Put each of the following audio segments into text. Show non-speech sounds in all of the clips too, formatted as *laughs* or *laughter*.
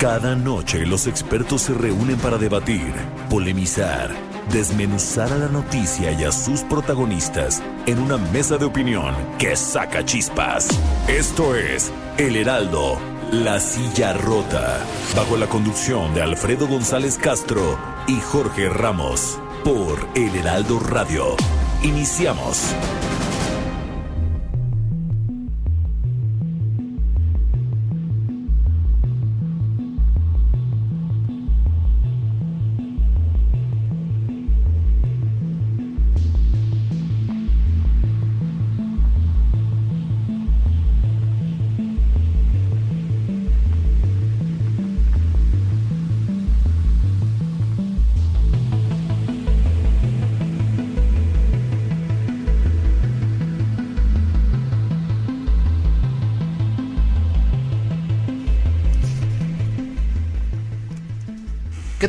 Cada noche los expertos se reúnen para debatir, polemizar, desmenuzar a la noticia y a sus protagonistas en una mesa de opinión que saca chispas. Esto es El Heraldo, la silla rota, bajo la conducción de Alfredo González Castro y Jorge Ramos, por El Heraldo Radio. Iniciamos.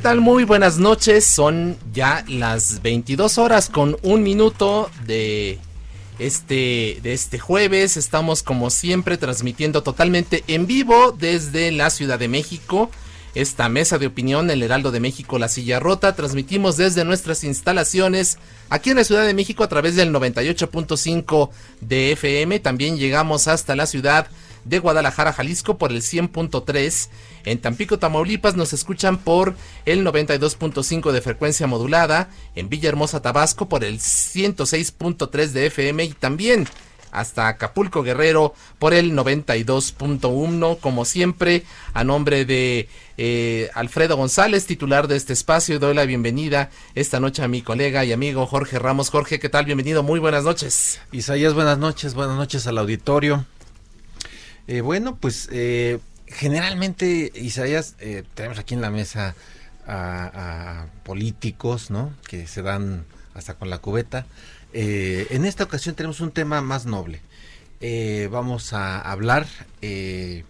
Tal? Muy buenas noches. Son ya las 22 horas con un minuto de este, de este jueves. Estamos como siempre transmitiendo totalmente en vivo desde la Ciudad de México. Esta mesa de opinión, el Heraldo de México, La Silla Rota, transmitimos desde nuestras instalaciones aquí en la Ciudad de México a través del 98.5 de FM. También llegamos hasta la ciudad Guadalajara, Jalisco por el 100.3. En Tampico, Tamaulipas nos escuchan por el 92.5 de frecuencia modulada. En Villahermosa, Tabasco por el 106.3 de FM y también hasta Acapulco Guerrero por el 92.1. Como siempre, a nombre de eh, Alfredo González, titular de este espacio, doy la bienvenida esta noche a mi colega y amigo Jorge Ramos. Jorge, ¿qué tal? Bienvenido, muy buenas noches. Isaías, buenas noches, buenas noches al auditorio. Eh, bueno, pues eh, generalmente, Isaías, eh, tenemos aquí en la mesa a, políticos, ¿no? Que se dan hasta con la cubeta. en esta ocasión tenemos un tema más noble. vamos a hablar de,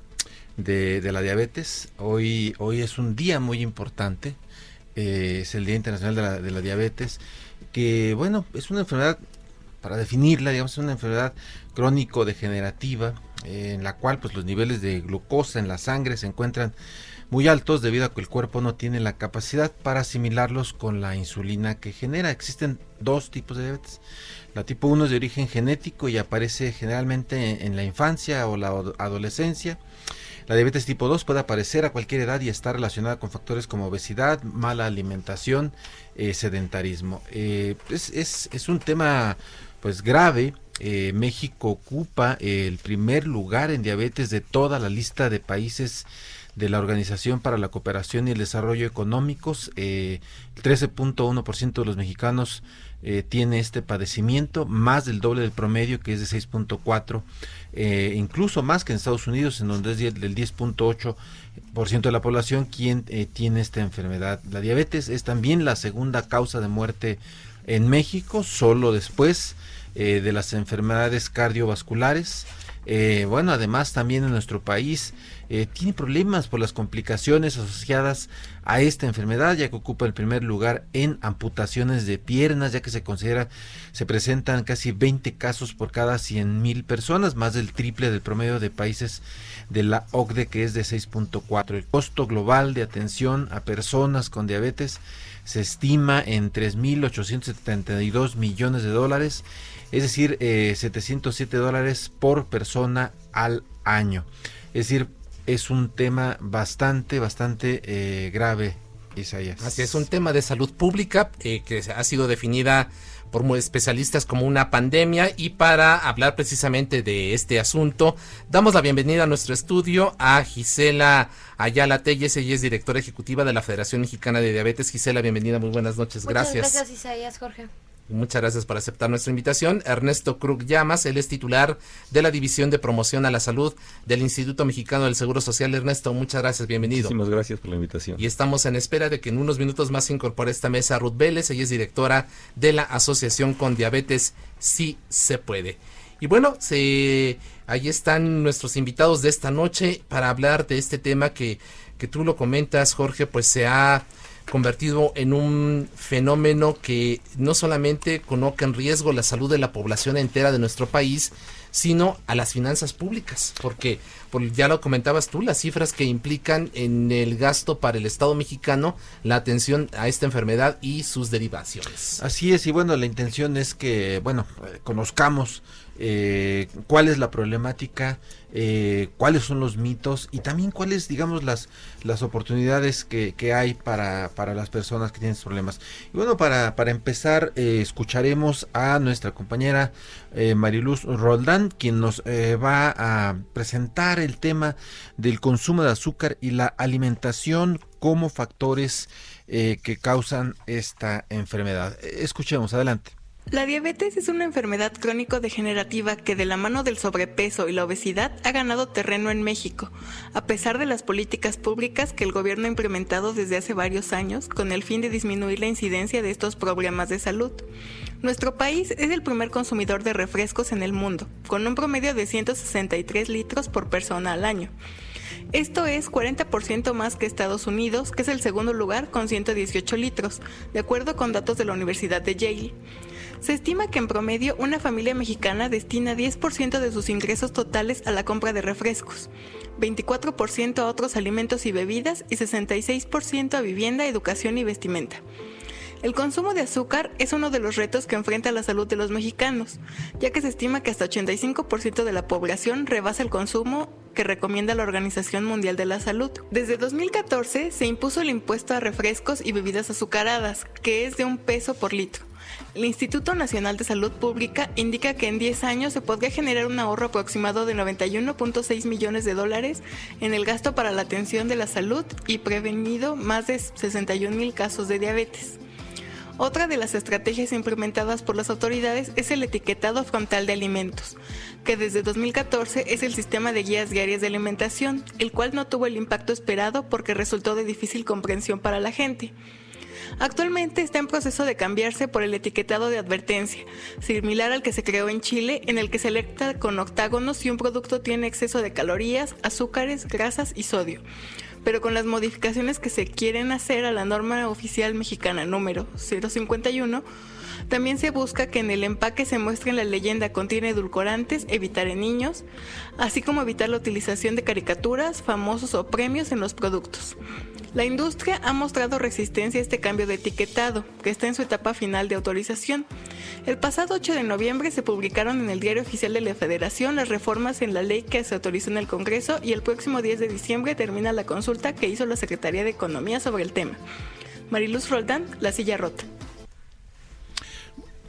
la diabetes. Hoy, hoy es un día muy importante. es el Día Internacional de la, de la Diabetes. Que, bueno, es una enfermedad, para definirla, digamos, es una enfermedad crónico-degenerativa en la cual pues los niveles de glucosa en la sangre se encuentran muy altos debido a que el cuerpo no tiene la capacidad para asimilarlos con la insulina que genera. Existen dos tipos de diabetes. La tipo 1 es de origen genético y aparece generalmente en la infancia o la adolescencia. La diabetes tipo 2 puede aparecer a cualquier edad y está relacionada con factores como obesidad, mala alimentación, eh, sedentarismo. Eh, es, es, es un tema pues grave eh, México ocupa el primer lugar en diabetes de toda la lista de países de la Organización para la Cooperación y el Desarrollo Económicos. Eh, el 13.1% de los mexicanos eh, tiene este padecimiento, más del doble del promedio que es de 6.4, eh, incluso más que en Estados Unidos, en donde es del 10.8% de la población quien tiene esta enfermedad. La diabetes es también la segunda causa de muerte en México, solo después eh, de las enfermedades cardiovasculares. Eh, bueno, además también en nuestro país eh, tiene problemas por las complicaciones asociadas a esta enfermedad, ya que ocupa el primer lugar en amputaciones de piernas, ya que se considera, se presentan casi 20 casos por cada 100 mil personas, más del triple del promedio de países de la OCDE, que es de 6.4. El costo global de atención a personas con diabetes se estima en 3.872 millones de dólares es decir, eh, 707 dólares por persona al año. Es decir, es un tema bastante, bastante eh, grave, Isaías. Así es, un tema de salud pública eh, que ha sido definida por especialistas como una pandemia y para hablar precisamente de este asunto damos la bienvenida a nuestro estudio a Gisela Ayala Telles, ella es directora ejecutiva de la Federación Mexicana de Diabetes. Gisela, bienvenida, muy buenas noches, Muchas gracias. Gracias Isaías, Jorge. Muchas gracias por aceptar nuestra invitación. Ernesto Krug Llamas, él es titular de la División de Promoción a la Salud del Instituto Mexicano del Seguro Social. Ernesto, muchas gracias, bienvenido. Muchísimas gracias por la invitación. Y estamos en espera de que en unos minutos más se incorpore a esta mesa Ruth Vélez, ella es directora de la Asociación con Diabetes Sí Se Puede. Y bueno, se, ahí están nuestros invitados de esta noche para hablar de este tema que, que tú lo comentas, Jorge, pues se ha convertido en un fenómeno que no solamente coloca en riesgo la salud de la población entera de nuestro país, sino a las finanzas públicas, porque ya lo comentabas tú, las cifras que implican en el gasto para el Estado mexicano la atención a esta enfermedad y sus derivaciones. Así es, y bueno, la intención es que, bueno, conozcamos eh, cuál es la problemática, eh, cuáles son los mitos y también cuáles, digamos, las, las oportunidades que, que hay para, para, las personas que tienen problemas. Y bueno, para, para empezar, eh, escucharemos a nuestra compañera Mariluz Roldán, quien nos va a presentar el tema del consumo de azúcar y la alimentación como factores que causan esta enfermedad. Escuchemos, adelante. La diabetes es una enfermedad crónico-degenerativa que de la mano del sobrepeso y la obesidad ha ganado terreno en México, a pesar de las políticas públicas que el gobierno ha implementado desde hace varios años con el fin de disminuir la incidencia de estos problemas de salud. Nuestro país es el primer consumidor de refrescos en el mundo, con un promedio de 163 litros por persona al año. Esto es 40% más que Estados Unidos, que es el segundo lugar con 118 litros, de acuerdo con datos de la Universidad de Yale. Se estima que en promedio una familia mexicana destina 10% de sus ingresos totales a la compra de refrescos, 24% a otros alimentos y bebidas y 66% a vivienda, educación y vestimenta. El consumo de azúcar es uno de los retos que enfrenta la salud de los mexicanos, ya que se estima que hasta 85% de la población rebasa el consumo que recomienda la Organización Mundial de la Salud. Desde 2014 se impuso el impuesto a refrescos y bebidas azucaradas, que es de un peso por litro. El Instituto Nacional de Salud Pública indica que en 10 años se podría generar un ahorro aproximado de 91.6 millones de dólares en el gasto para la atención de la salud y prevenido más de 61 mil casos de diabetes. Otra de las estrategias implementadas por las autoridades es el etiquetado frontal de alimentos, que desde 2014 es el sistema de guías diarias de alimentación, el cual no tuvo el impacto esperado porque resultó de difícil comprensión para la gente. Actualmente está en proceso de cambiarse por el etiquetado de advertencia, similar al que se creó en Chile, en el que se alerta con octágonos si un producto tiene exceso de calorías, azúcares, grasas y sodio. Pero con las modificaciones que se quieren hacer a la norma oficial mexicana número 051, también se busca que en el empaque se muestre la leyenda contiene edulcorantes, evitar en niños, así como evitar la utilización de caricaturas, famosos o premios en los productos. La industria ha mostrado resistencia a este cambio de etiquetado, que está en su etapa final de autorización. El pasado 8 de noviembre se publicaron en el Diario Oficial de la Federación las reformas en la ley que se autorizó en el Congreso y el próximo 10 de diciembre termina la consulta que hizo la Secretaría de Economía sobre el tema. Mariluz Roldán, La Silla Rota.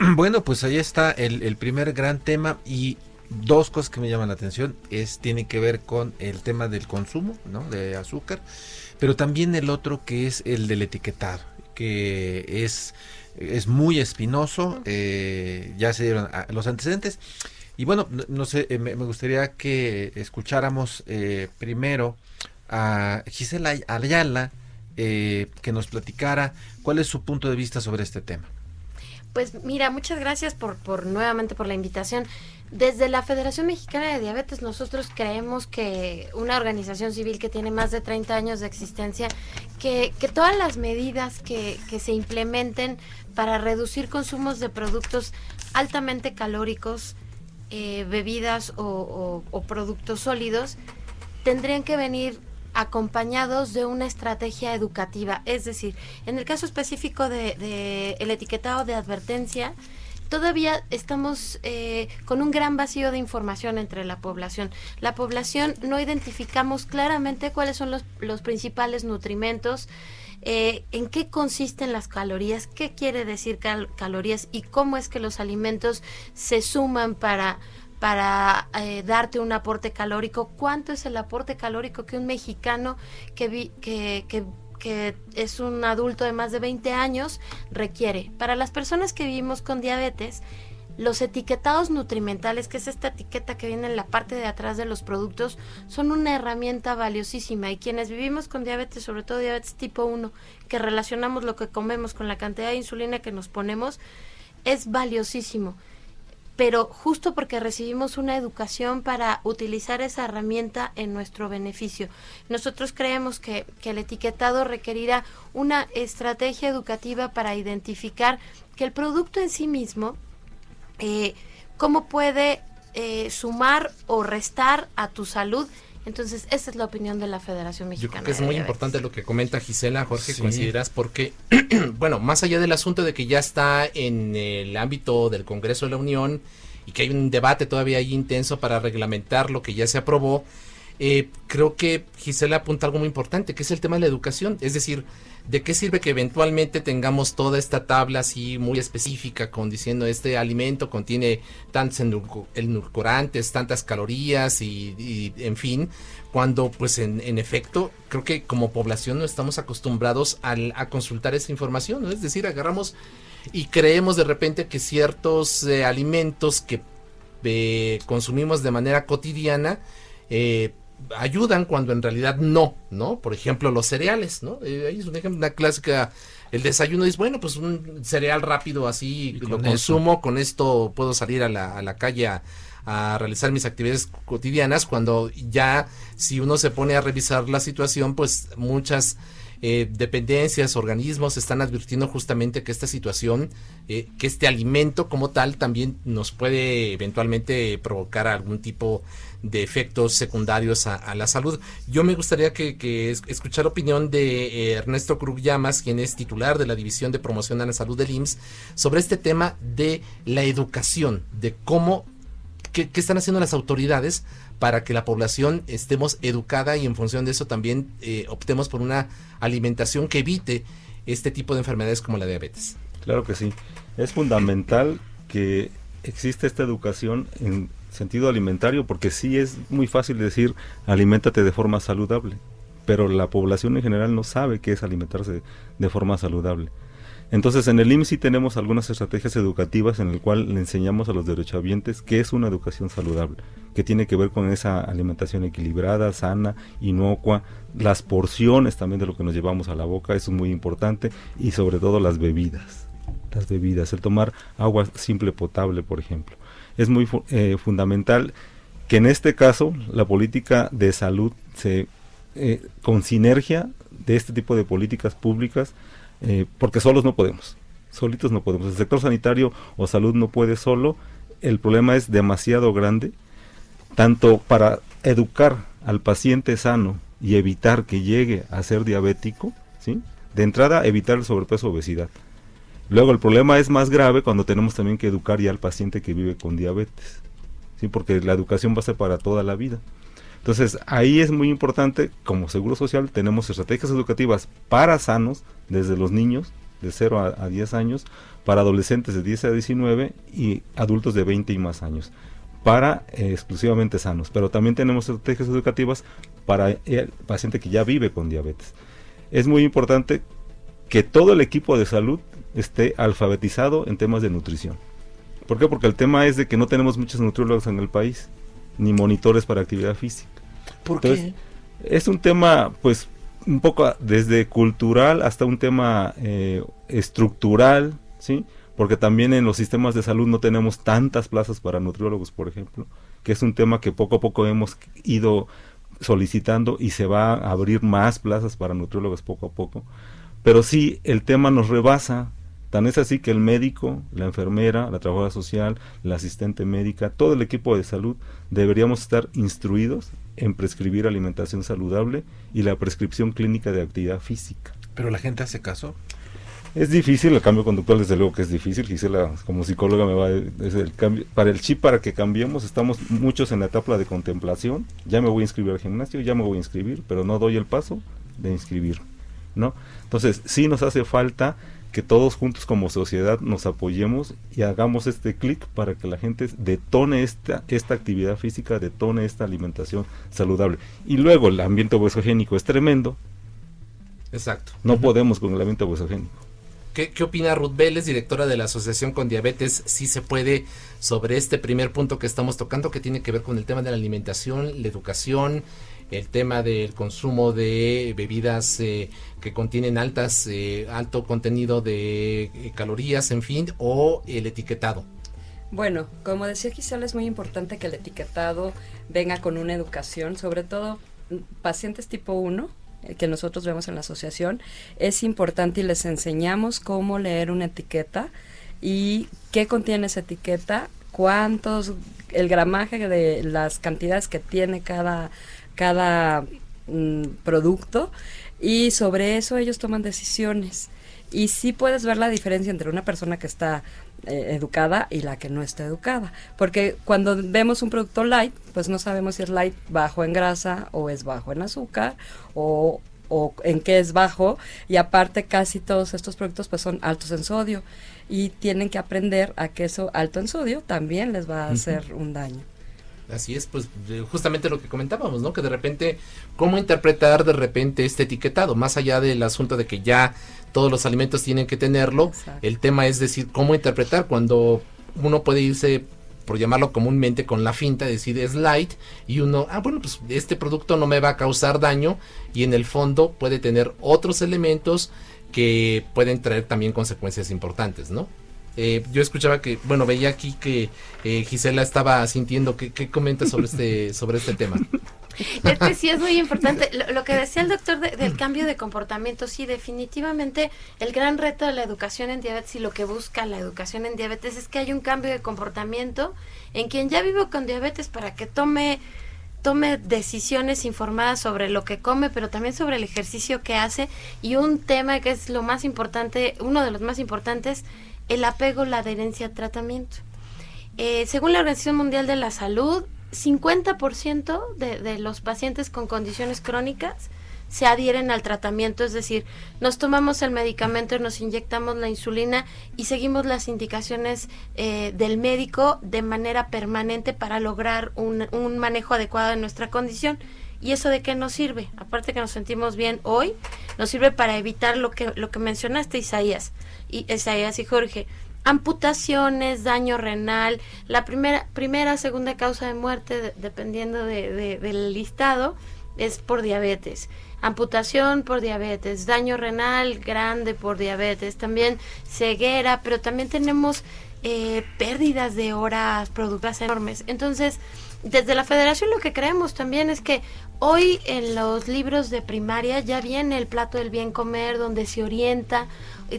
*clears throat* Bueno, pues ahí está el, el, primer gran tema y dos cosas que me llaman la atención es tiene que ver con el tema del consumo ¿no? de azúcar pero también el otro que es el del etiquetado, que es, es muy espinoso, eh, ya se dieron los antecedentes. Y bueno, no, sé, eh, me, gustaría que escucháramos eh, primero a Gisela Ayala, que nos platicara cuál es su punto de vista sobre este tema. Pues mira, muchas gracias por, por nuevamente por la invitación. Desde la Federación Mexicana de Diabetes nosotros creemos que una organización civil que tiene más de 30 años de existencia, que, que todas las medidas que, que, se implementen para reducir consumos de productos altamente calóricos, eh, bebidas o, o, productos sólidos, tendrían que venir acompañados de una estrategia educativa. Es decir, en el caso específico de, de el etiquetado de advertencia, todavía estamos eh, con un gran vacío de información entre la población. La población no identificamos claramente cuáles son los, los principales nutrimentos, eh, en qué consisten las calorías, qué quiere decir calorías y cómo es que los alimentos se suman para para eh, darte un aporte calórico, cuánto es el aporte calórico que un mexicano que, que, es un adulto de más de 20 años requiere. Para las personas que vivimos con diabetes, los etiquetados nutrimentales, que es esta etiqueta que viene en la parte de atrás de los productos, son una herramienta valiosísima. Y quienes vivimos con diabetes, sobre todo diabetes tipo 1, que relacionamos lo que comemos con la cantidad de insulina que nos ponemos, es valiosísimo pero justo porque recibimos una educación para utilizar esa herramienta en nuestro beneficio. Nosotros creemos que, el etiquetado requerirá una estrategia educativa para identificar que el producto en sí mismo, eh, cómo puede eh, sumar o restar a tu salud. Entonces, esa es la opinión de la Federación Mexicana. Yo creo que es muy importante lo que comenta Gisela, Jorge, consideras porque, *clears throat* bueno, más allá del asunto de que ya está en el ámbito del Congreso de la Unión y que hay un debate todavía ahí intenso para reglamentar lo que ya se aprobó, eh, creo que Gisela apunta algo muy importante, que es el tema de la educación. Es decir, ¿de qué sirve que eventualmente tengamos toda esta tabla así muy específica con diciendo este alimento contiene tantos endulcorantes, tantas calorías y, en fin, cuando pues en, efecto creo que como población no estamos acostumbrados a consultar esa información, es decir, agarramos y creemos de repente que ciertos eh, alimentos que eh, consumimos de manera cotidiana eh, ayudan cuando en realidad no, ¿no? Por ejemplo, los cereales, ¿no? Eh, ahí es un ejemplo, una clásica, el desayuno es, bueno, pues un cereal rápido así lo consumo, con esto puedo salir a la, a la calle a, a, realizar mis actividades cotidianas, cuando ya si uno se pone a revisar la situación, pues muchas eh, dependencias, organismos están advirtiendo justamente que esta situación, eh, que este alimento como tal también nos puede eventualmente provocar algún tipo de efectos secundarios a, la salud. Yo me gustaría que, escuchar opinión de eh, Ernesto Krug Llamas, quien es titular de la División de Promoción a la Salud del IMSS, sobre este tema de la educación, de cómo, qué están haciendo las autoridades para que la población estemos educada y en función de eso también eh, optemos por una alimentación que evite este tipo de enfermedades como la diabetes. Claro que sí. Es fundamental que exista esta educación en sentido alimentario porque sí es muy fácil decir aliméntate de forma saludable, pero la población en general no sabe qué es alimentarse de forma saludable. Entonces, en el IMSI tenemos algunas estrategias educativas en el cual le enseñamos a los derechohabientes qué es una educación saludable, que tiene que ver con esa alimentación equilibrada, sana, inocua, las porciones también de lo que nos llevamos a la boca, eso es muy importante, y sobre todo las bebidas, las bebidas, el tomar agua simple potable, por ejemplo. Es muy eh, fundamental que en este caso la política de salud se eh, con sinergia de este tipo de políticas públicas eh, porque solos no podemos, solitos no podemos. El sector sanitario o salud no puede solo, el problema es demasiado grande, tanto para educar al paciente sano y evitar que llegue a ser diabético, ¿sí? De entrada, evitar el sobrepeso obesidad. Luego, el problema es más grave cuando tenemos también que educar ya al paciente que vive con diabetes, ¿sí? Porque la educación va a ser para toda la vida. Entonces, ahí es muy importante, como Seguro Social, tenemos estrategias educativas para sanos, desde los niños de 0 a, 10 años, para adolescentes de 10 a 19 y adultos de 20 y más años, para eh, exclusivamente sanos. Pero también tenemos estrategias educativas para el paciente que ya vive con diabetes. Es muy importante que todo el equipo de salud esté alfabetizado en temas de nutrición. ¿Por qué? Porque el tema es de que no tenemos muchos nutriólogos en el país, ni monitores para actividad física. ¿Por qué? Es un tema, pues, un poco desde cultural hasta un tema eh, estructural, ¿sí? Porque también en los sistemas de salud no tenemos tantas plazas para nutriólogos, por ejemplo, que es un tema que poco a poco hemos ido solicitando y se va a abrir más plazas para nutriólogos poco a poco. Pero sí, el tema nos rebasa Tan es así que el médico, la enfermera, la trabajadora social, la asistente médica, todo el equipo de salud deberíamos estar instruidos en prescribir alimentación saludable y la prescripción clínica de actividad física. ¿Pero la gente hace caso? Es difícil, el cambio conductual desde luego que es difícil, Gisela como psicóloga me va a el cambio, para el chip para que cambiemos estamos muchos en la etapa de contemplación, ya me voy a inscribir al gimnasio, ya me voy a inscribir, pero no doy el paso de inscribir, ¿no? Entonces, sí nos hace falta que todos juntos como sociedad nos apoyemos y hagamos este clic para que la gente detone esta, esta actividad física, detone esta alimentación saludable. Y luego el ambiente obesogénico es tremendo Exacto. No podemos con el ambiente abusogénico. ¿Qué, ¿Qué, opina Ruth Vélez, directora de la Asociación con Diabetes? Si se puede sobre este primer punto que estamos tocando, que tiene que ver con el tema de la alimentación, la educación, el tema del consumo de bebidas eh, que contienen altas, eh, alto contenido de eh, calorías, en fin, o el etiquetado. Bueno, como decía Gisela, es muy importante que el etiquetado venga con una educación, sobre todo mm, pacientes tipo 1, eh, que nosotros vemos en la asociación, es importante y les enseñamos cómo leer una etiqueta y qué contiene esa etiqueta, cuántos, el gramaje de las cantidades que tiene cada, cada mm, producto y sobre eso ellos toman decisiones. Y sí puedes ver la diferencia entre una persona que está eh, educada y la que no está educada. Porque cuando vemos un producto light, pues no sabemos si es light bajo en grasa o es bajo en azúcar o, o en qué es bajo. Y aparte casi todos estos productos pues son altos en sodio y tienen que aprender a que eso alto en sodio también les va a hacer un daño. Así es, pues justamente lo que comentábamos, ¿no? Que de repente, ¿cómo interpretar de repente este etiquetado? Más allá del asunto de que ya todos los alimentos tienen que tenerlo, Exacto. el tema es decir, ¿cómo interpretar cuando uno puede irse por llamarlo comúnmente con la finta, decir es light y uno, ah bueno, pues este producto no me va a causar daño y en el fondo puede tener otros elementos que pueden traer también consecuencias importantes, ¿no? Eh, yo escuchaba que, bueno, veía aquí que eh, Gisela estaba sintiendo. ¿Qué, qué comenta sobre este, *laughs* sobre este tema? Es que sí es muy importante. Lo, lo que decía el doctor de, del cambio de comportamiento, sí, definitivamente el gran reto de la educación en diabetes y lo que busca la educación en diabetes es que hay un cambio de comportamiento en quien ya vive con diabetes para que tome tome decisiones informadas sobre lo que come, pero también sobre el ejercicio que hace. Y un tema que es lo más importante, uno de los más importantes, el apego, la adherencia al tratamiento. Eh, según la Organización Mundial de la Salud, 50% de, de los pacientes con condiciones crónicas se adhieren al tratamiento, es decir, nos tomamos el medicamento, nos inyectamos la insulina y seguimos las indicaciones eh, del médico de manera permanente para lograr un, un, manejo adecuado de nuestra condición. ¿Y eso de qué nos sirve? Aparte que nos sentimos bien hoy, nos sirve para evitar lo que, lo que mencionaste, Isaías, y, Isaías y Jorge, amputaciones, daño renal, la primera, primera, segunda causa de muerte, de, dependiendo de, de, del listado, es por diabetes amputación por diabetes, daño renal grande por diabetes, también ceguera, pero también tenemos eh, pérdidas de horas productivas enormes. Entonces, desde la federación lo que creemos también es que hoy en los libros de primaria ya viene el plato del bien comer, donde se orienta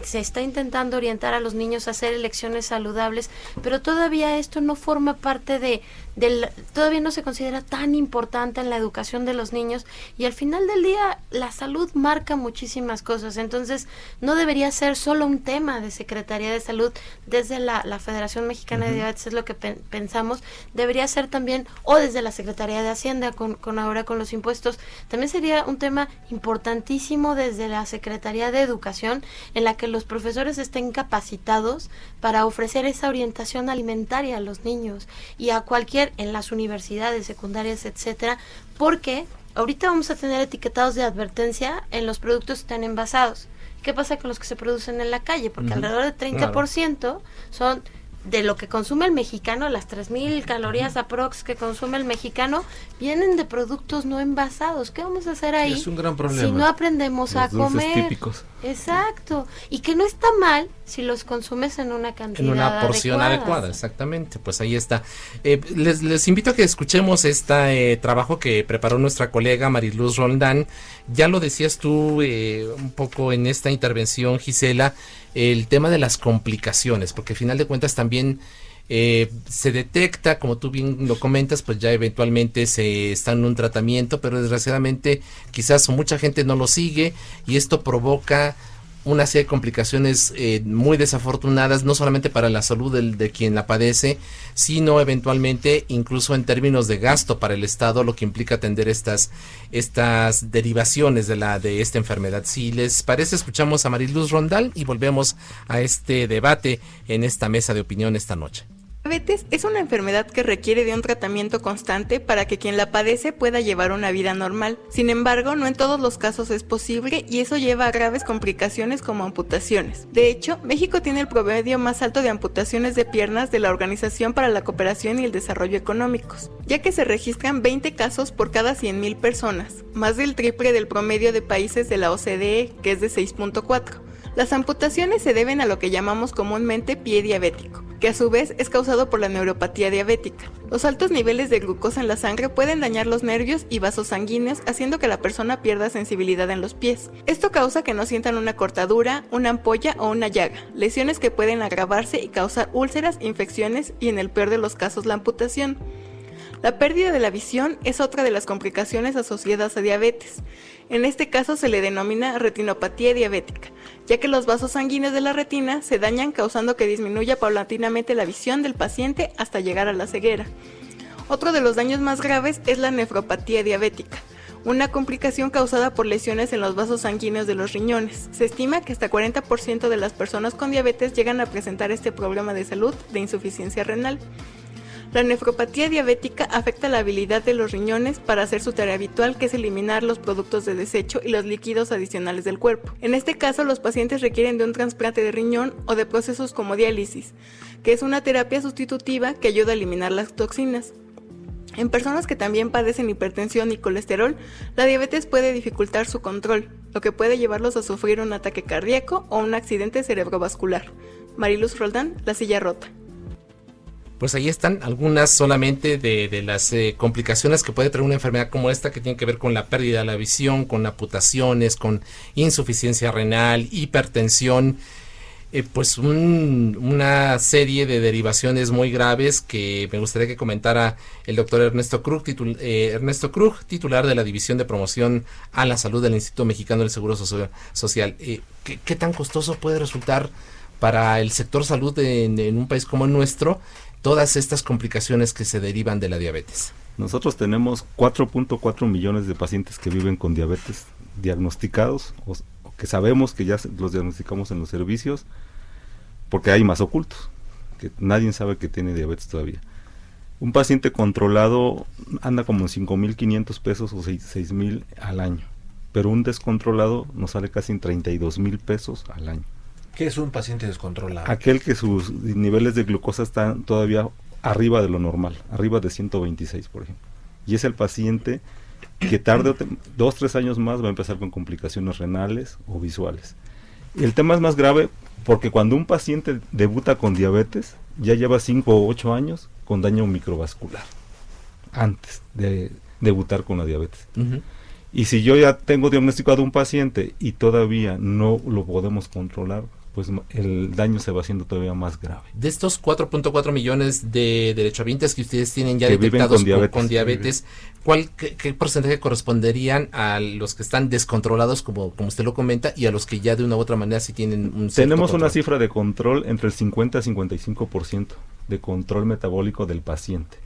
se está intentando orientar a los niños a hacer elecciones saludables, pero todavía esto no forma parte de, del, todavía no se considera tan importante en la educación de los niños y al final del día la salud marca muchísimas cosas, entonces no debería ser solo un tema de Secretaría de Salud desde la, la Federación Mexicana uh -huh. de Diabetes, es lo que pe pensamos, debería ser también, o desde la Secretaría de Hacienda con, con ahora con los impuestos, también sería un tema importantísimo desde la Secretaría de Educación en la que los profesores estén capacitados para ofrecer esa orientación alimentaria a los niños y a cualquier en las universidades secundarias, etcétera, porque ahorita vamos a tener etiquetados de advertencia en los productos que están envasados. ¿Qué pasa con los que se producen en la calle? Porque uh -huh. alrededor del 30% claro. son de lo que consume el mexicano, las 3000 calorías aprox que consume el mexicano, vienen de productos no envasados. ¿Qué vamos a hacer ahí? Es un gran problema. Si no aprendemos Los a comer. Típicos. Exacto. Y que no está mal si los consumes en una cantidad En una porción adecuada, adecuada exactamente. Pues ahí está. Eh, les, les, invito a que escuchemos este eh, trabajo que preparó nuestra colega Mariluz Roldán. Ya lo decías tú eh, un poco en esta intervención, Gisela, el tema de las complicaciones, porque al final de cuentas también eh, se detecta, como tú bien lo comentas, pues ya eventualmente se está en un tratamiento, pero desgraciadamente quizás mucha gente no lo sigue y esto provoca una serie de complicaciones eh, muy desafortunadas, no solamente para la salud del, de quien la padece, sino eventualmente incluso en términos de gasto para el Estado, lo que implica atender estas, estas derivaciones de, la, de esta enfermedad. Si les parece, escuchamos a Mariluz Rondal y volvemos a este debate en esta mesa de opinión esta noche. Diabetes es una enfermedad que requiere de un tratamiento constante para que quien la padece pueda llevar una vida normal. Sin embargo, no en todos los casos es posible y eso lleva a graves complicaciones como amputaciones. De hecho, México tiene el promedio más alto de amputaciones de piernas de la Organización para la Cooperación y el Desarrollo Económicos, ya que se registran 20 casos por cada 100.000 personas, más del triple del promedio de países de la OCDE, que es de 6.4. Las amputaciones se deben a lo que llamamos comúnmente pie diabético, que a su vez es causado por la neuropatía diabética. Los altos niveles de glucosa en la sangre pueden dañar los nervios y vasos sanguíneos, haciendo que la persona pierda sensibilidad en los pies. Esto causa que no sientan una cortadura, una ampolla o una llaga, lesiones que pueden agravarse y causar úlceras, infecciones y en el peor de los casos la amputación. La pérdida de la visión es otra de las complicaciones asociadas a diabetes. En este caso se le denomina retinopatía diabética, ya que los vasos sanguíneos de la retina se dañan causando que disminuya paulatinamente la visión del paciente hasta llegar a la ceguera. Otro de los daños más graves es la nefropatía diabética, una complicación causada por lesiones en los vasos sanguíneos de los riñones. Se estima que hasta 40% de las personas con diabetes llegan a presentar este problema de salud de insuficiencia renal. La nefropatía diabética afecta la habilidad de los riñones para hacer su tarea habitual, que es eliminar los productos de desecho y los líquidos adicionales del cuerpo. En este caso, los pacientes requieren de un trasplante de riñón o de procesos como diálisis, que es una terapia sustitutiva que ayuda a eliminar las toxinas. En personas que también padecen hipertensión y colesterol, la diabetes puede dificultar su control, lo que puede llevarlos a sufrir un ataque cardíaco o un accidente cerebrovascular. Mariluz Roldán, La Silla Rota pues ahí están algunas solamente de, las eh, complicaciones que puede traer una enfermedad como esta que tiene que ver con la pérdida de la visión, con amputaciones, con insuficiencia renal, hipertensión, eh, pues una serie de derivaciones muy graves que me gustaría que comentara el doctor Ernesto Krug, eh, Ernesto Krug, titular de la División de Promoción a la Salud del Instituto Mexicano del Seguro Social. ¿qué, tan costoso puede resultar para el sector salud en un país como el nuestro todas estas complicaciones que se derivan de la diabetes? Nosotros tenemos 4.4 millones de pacientes que viven con diabetes diagnosticados o, que sabemos que ya los diagnosticamos en los servicios porque hay más ocultos, que nadie sabe que tiene diabetes todavía. Un paciente controlado anda como en 5.500 pesos o 6.000 al año, pero un descontrolado nos sale casi en 32.000 pesos al año. ¿Qué es un paciente descontrolado? Aquel que sus niveles de glucosa están todavía arriba de lo normal, arriba de 126, por ejemplo. Y es el paciente que tarde dos, tres años más va a empezar con complicaciones renales o visuales. El tema es más grave porque cuando un paciente debuta con diabetes, ya lleva 5 o 8 años con daño microvascular, antes de debutar con la diabetes. Y si yo ya tengo diagnosticado un paciente y todavía no lo podemos controlar, pues el daño se va haciendo todavía más grave. De estos 4.4 millones de derechohabientes que ustedes tienen ya detectados con diabetes, con diabetes ¿cuál, qué, porcentaje corresponderían a los que están descontrolados, como, como usted lo comenta, y a los que ya de una u otra manera sí tienen un Tenemos una cifra de control entre el 50 y 55% de control metabólico del paciente.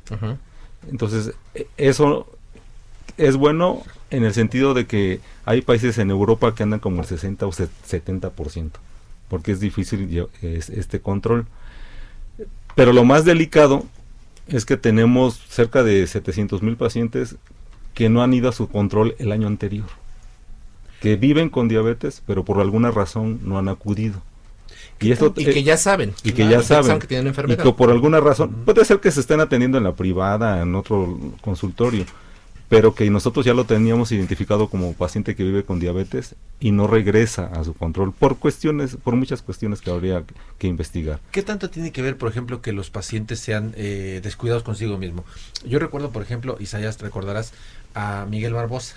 Entonces, e, eso es bueno en el sentido de que hay países en Europa que andan como el 60 o 70% porque es difícil este control. Pero lo más delicado es que tenemos cerca de 700 mil pacientes que no han ido a su control el año anterior, que viven con diabetes, pero por alguna razón no han acudido. Y, esto, y que ya saben. Y que ya saben. Que tienen enfermedad. Y que por alguna razón, puede ser que se estén atendiendo en la privada, en otro consultorio, pero que nosotros ya lo teníamos identificado como paciente que vive con diabetes y no regresa a su control por cuestiones, por muchas cuestiones que habría que investigar. ¿Qué tanto tiene que ver, por ejemplo, que los pacientes sean eh, descuidados consigo mismo? Yo recuerdo, por ejemplo, Isaías, recordarás a Miguel Barbosa.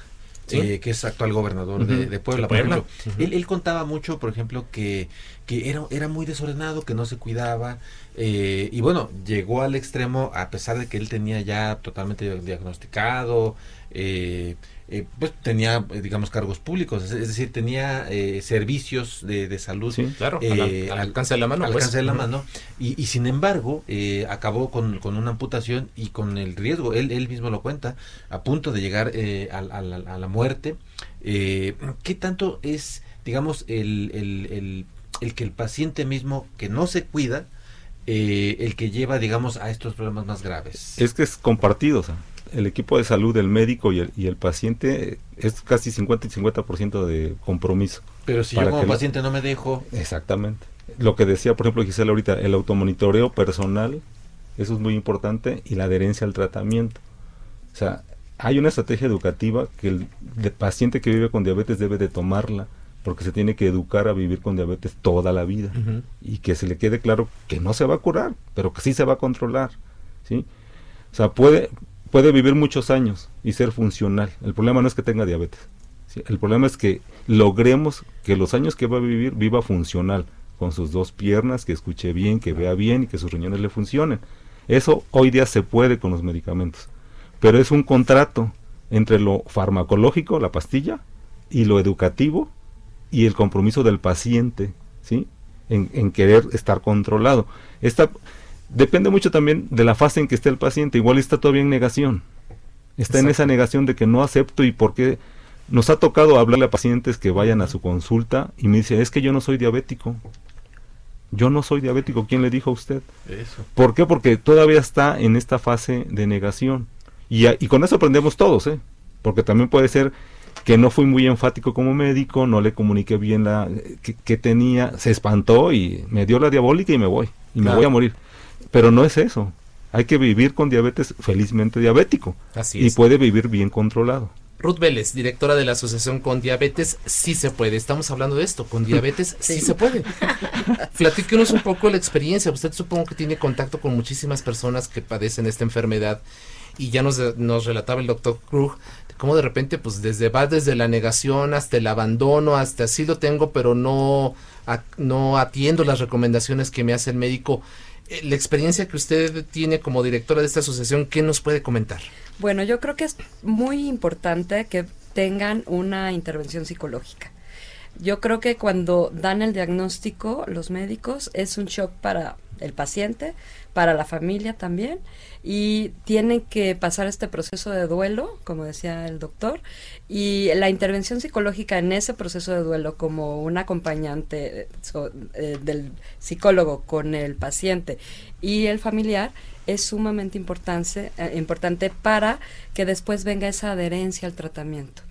Eh, que es actual gobernador de, Puebla, por ejemplo. él, contaba mucho, por ejemplo, que, que era, era muy desordenado, que no se cuidaba, eh, y bueno, llegó al extremo, a pesar de que él tenía ya totalmente diagnosticado, eh, eh, pues tenía, digamos, cargos públicos, es, decir, tenía servicios de, salud claro, al, alcance de la mano. Al pues. alcance de la mano. Y, sin embargo, acabó con, con, una amputación y con el riesgo, él, él mismo lo cuenta, a punto de llegar a, a, la muerte. ¿Qué tanto es, digamos, el, el, el, el que el paciente mismo que no se cuida, eh, el que lleva, digamos, a estos problemas más graves? Es que es compartido, o sea, el equipo de salud, el médico y el, y el paciente es casi 50 y 50% de compromiso. Pero si yo como lo- paciente no me dejo, Exactamente. Lo que decía, por ejemplo, Gisela ahorita, el automonitoreo personal, eso es muy importante, y la adherencia al tratamiento. O sea, hay una estrategia educativa que el paciente que vive con diabetes debe de tomarla, porque se tiene que educar a vivir con diabetes toda la vida. Y que se le quede claro que no se va a curar, pero que sí se va a controlar. ¿sí? O sea, puede, puede vivir muchos años y ser funcional. El problema no es que tenga diabetes. El problema es que logremos que los años que va a vivir viva funcional, con sus dos piernas, que escuche bien, que vea bien y que sus riñones le funcionen. Eso hoy día se puede con los medicamentos, pero es un contrato entre lo farmacológico, la pastilla, y lo educativo y el compromiso del paciente, ¿sí? En, en querer estar controlado. Esta, depende mucho también de la fase en que esté el paciente. Igual está todavía en negación. Está en esa negación de que no acepto y por qué nos ha tocado hablarle a pacientes que vayan a su consulta y me dice, es que yo no soy diabético. Yo no soy diabético. ¿Quién le dijo a usted? eso. ¿Por qué? Porque todavía está en esta fase de negación. Y, con eso aprendemos todos, ¿eh? Porque también puede ser que no fui muy enfático como médico, no le comuniqué bien la que, que tenía, se espantó y me dio la diabólica y me voy. Y me voy a morir. Pero no es eso. Hay que vivir con diabetes felizmente diabético. Así y es. puede vivir bien controlado. Ruth Vélez, directora de la Asociación con Diabetes, sí se puede. Estamos hablando de esto, con diabetes *laughs* sí, se puede. *laughs* Platíquenos un poco la experiencia. Usted supongo que tiene contacto con muchísimas personas que padecen esta enfermedad y ya nos, nos relataba el doctor Krug de cómo de repente pues desde va desde la negación hasta el abandono, hasta sí lo tengo pero no, a- no atiendo las recomendaciones que me hace el médico. Eh, La experiencia que usted tiene como directora de esta asociación, ¿qué nos puede comentar? Bueno, yo creo que es muy importante que tengan una intervención psicológica. Yo creo que cuando dan el diagnóstico los médicos es un shock para el paciente, para la familia también, y tienen que pasar este proceso de duelo, como decía el doctor, y la intervención psicológica en ese proceso de duelo como un acompañante eh, del psicólogo con el paciente y el familiar es sumamente importante, eh, importante para que después venga esa adherencia al tratamiento.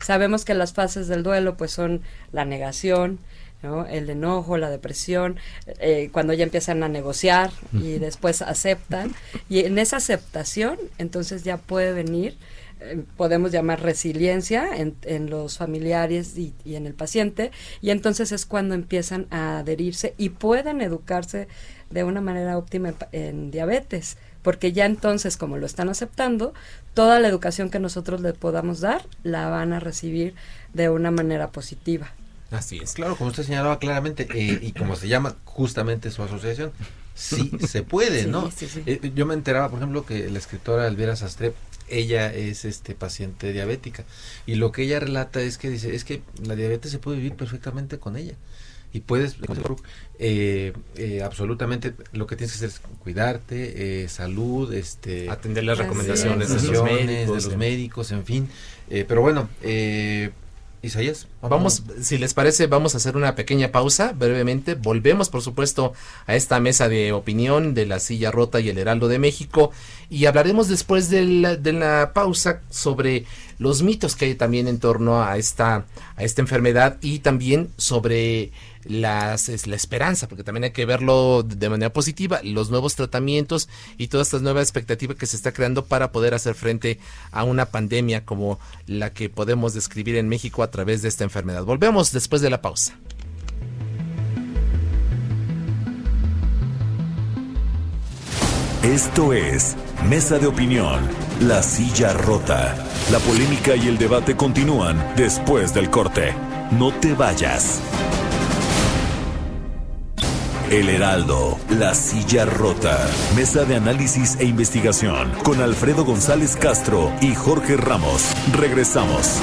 Sabemos que las fases del duelo pues son la negación, ¿no? el enojo, la depresión, eh, cuando ya empiezan a negociar y después aceptan. Y en esa aceptación entonces ya puede venir, eh, podemos llamar resiliencia en, en los familiares y, y en el paciente, y entonces es cuando empiezan a adherirse y pueden educarse de una manera óptima en diabetes porque ya entonces como lo están aceptando, toda la educación que nosotros le podamos dar la van a recibir de una manera positiva. Así es. Claro, como usted señalaba claramente, eh, y como se llama justamente su asociación, sí se puede, Sí, ¿no? sí, sí. Eh, yo me enteraba, por ejemplo, que la escritora Elvira Sastre, ella es este paciente diabética, y lo que ella relata es que dice, es que la diabetes se puede vivir perfectamente con ella. Y puedes, eh, eh, absolutamente, lo que tienes que hacer es cuidarte, eh, salud, este, Atender las recomendaciones es. de los médicos. de los en- médicos, en fin. Eh, pero bueno, eh, Isaías, Vamos, si les parece, vamos a hacer una pequeña pausa brevemente. Volvemos, por supuesto, a esta mesa de opinión de la silla rota y el Heraldo de México. Y hablaremos después de la, de la pausa sobre los mitos que hay también en torno a esta, a esta enfermedad y también sobre las, es la esperanza, porque también hay que verlo de manera positiva, los nuevos tratamientos y toda esta nueva expectativa que se está creando para poder hacer frente a una pandemia como la que podemos describir en México a través de esta enfermedad. Volvemos después de la pausa. Esto es Mesa de Opinión, La Silla Rota. La polémica y el debate continúan después del corte. No te vayas. El Heraldo, La Silla Rota. Mesa de análisis e investigación con Alfredo González Castro y Jorge Ramos. Regresamos.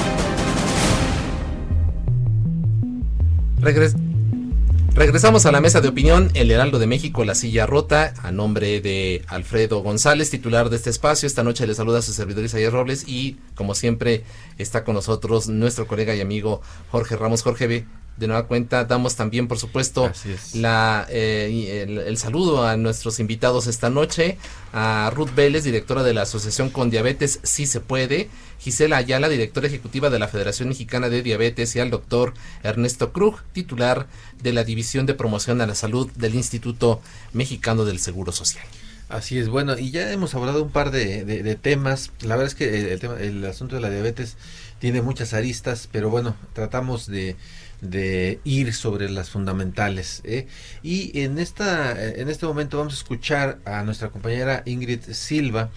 Regres- Regresamos a la mesa de opinión, el Heraldo de México, la silla rota, a nombre de Alfredo González, titular de este espacio. Esta noche le saluda a su servidor Isaías Robles y, como siempre, está con nosotros nuestro colega y amigo Jorge Ramos. Jorge, De nueva cuenta, damos también, por supuesto, la, eh, el, saludo a nuestros invitados esta noche, a Ruth Vélez, directora de la Asociación con Diabetes Sí Se Puede, Gisela Ayala, directora ejecutiva de la Federación Mexicana de Diabetes, y al doctor Ernesto Krug, titular de la División de Promoción a la Salud del Instituto Mexicano del Seguro Social. Así es, bueno, y ya hemos hablado un par de, temas. La verdad es que el, tema, el asunto de la diabetes tiene muchas aristas, pero bueno, tratamos de de ir sobre las fundamentales. ¿eh? Y en, esta, en este momento vamos a escuchar a nuestra compañera Ingrid Silva,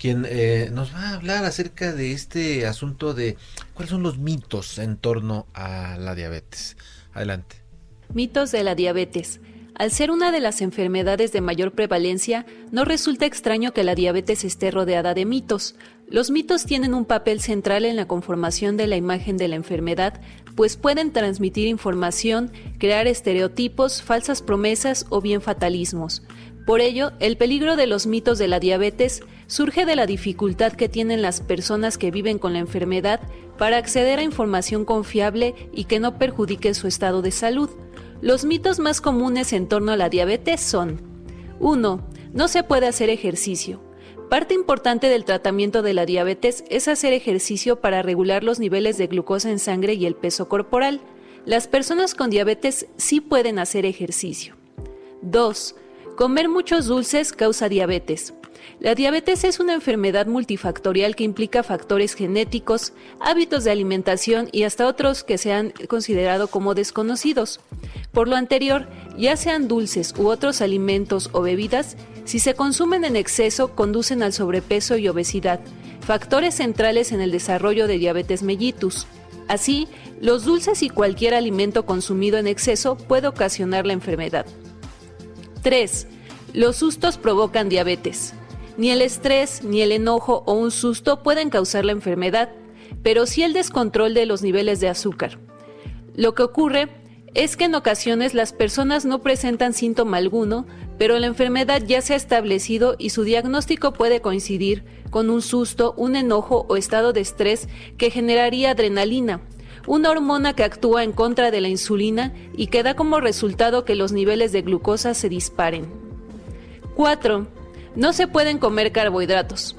quien eh, nos va a hablar acerca de este asunto de cuáles son los mitos en torno a la diabetes. Adelante. Mitos de la diabetes. Al ser una de las enfermedades de mayor prevalencia, no resulta extraño que la diabetes esté rodeada de mitos. Los mitos tienen un papel central en la conformación de la imagen de la enfermedad, pues pueden transmitir información, crear estereotipos, falsas promesas o bien fatalismos. Por ello, el peligro de los mitos de la diabetes surge de la dificultad que tienen las personas que viven con la enfermedad para acceder a información confiable y que no perjudique su estado de salud. Los mitos más comunes en torno a la diabetes son 1. No se puede hacer ejercicio. Parte importante del tratamiento de la diabetes es hacer ejercicio para regular los niveles de glucosa en sangre y el peso corporal. Las personas con diabetes sí pueden hacer ejercicio. 2. Comer muchos dulces causa diabetes. La diabetes es una enfermedad multifactorial que implica factores genéticos, hábitos de alimentación y hasta otros que se han considerado como desconocidos. Por lo anterior, ya sean dulces u otros alimentos o bebidas, si se consumen en exceso conducen al sobrepeso y obesidad, factores centrales en el desarrollo de diabetes mellitus. Así, los dulces y cualquier alimento consumido en exceso puede ocasionar la enfermedad. 3. Los sustos provocan diabetes. Ni el estrés, ni el enojo o un susto pueden causar la enfermedad, pero sí el descontrol de los niveles de azúcar. Lo que ocurre es que en ocasiones las personas no presentan síntoma alguno, pero la enfermedad ya se ha establecido y su diagnóstico puede coincidir con un susto, un enojo o estado de estrés que generaría adrenalina, una hormona que actúa en contra de la insulina y que da como resultado que los niveles de glucosa se disparen. 4. No se pueden comer carbohidratos.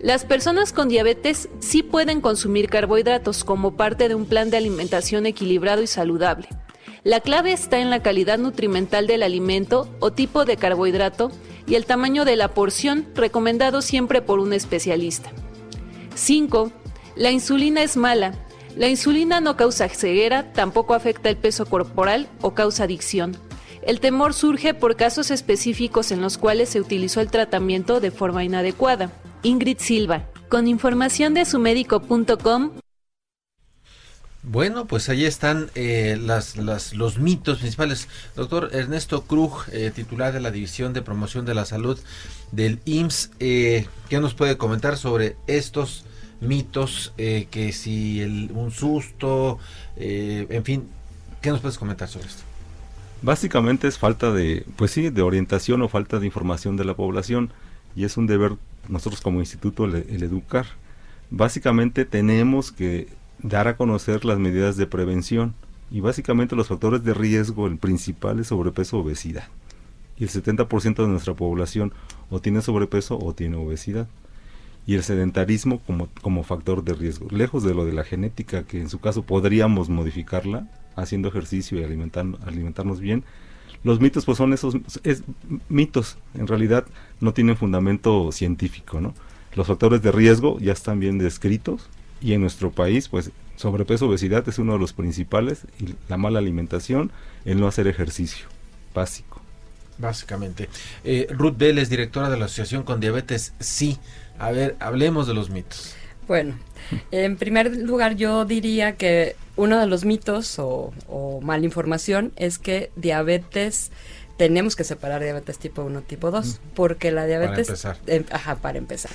Las personas con diabetes sí pueden consumir carbohidratos como parte de un plan de alimentación equilibrado y saludable. La clave está en la calidad nutrimental del alimento o tipo de carbohidrato y el tamaño de la porción recomendado siempre por un especialista. 5. La insulina es mala. La insulina no causa ceguera, tampoco afecta el peso corporal o causa adicción. El temor surge por casos específicos en los cuales se utilizó el tratamiento de forma inadecuada. Ingrid Silva, con información de sumédico.com. Bueno, pues ahí están eh, los mitos principales. Doctor Ernesto Krug, eh, titular de la División de Promoción de la Salud del IMSS, eh, ¿qué nos puede comentar sobre estos mitos? que si el, un susto, en fin, ¿qué nos puedes comentar sobre esto? Básicamente es falta de, pues sí, de orientación o falta de información de la población y es un deber nosotros como instituto el, educar. Básicamente tenemos que dar a conocer las medidas de prevención y básicamente los factores de riesgo, el principal es sobrepeso obesidad. Y el 70% de nuestra población o tiene sobrepeso o tiene obesidad. Y el sedentarismo como, como factor de riesgo. Lejos de lo de la genética, que en su caso podríamos modificarla, haciendo ejercicio y alimentarnos bien. Los mitos pues son esos es, mitos, en realidad no tienen fundamento científico, ¿no? Los factores de riesgo ya están bien descritos y en nuestro país pues sobrepeso, obesidad es uno de los principales y la mala alimentación, el no hacer ejercicio, básico. Básicamente. Eh, Ruth Vélez, directora de la Asociación con Diabetes, sí. A ver, hablemos de los mitos. Bueno, en primer lugar yo diría que uno de los mitos o, mal información es que diabetes tenemos que separar diabetes tipo 1 tipo 2 porque la diabetes para empezar. Em, ajá, para empezar.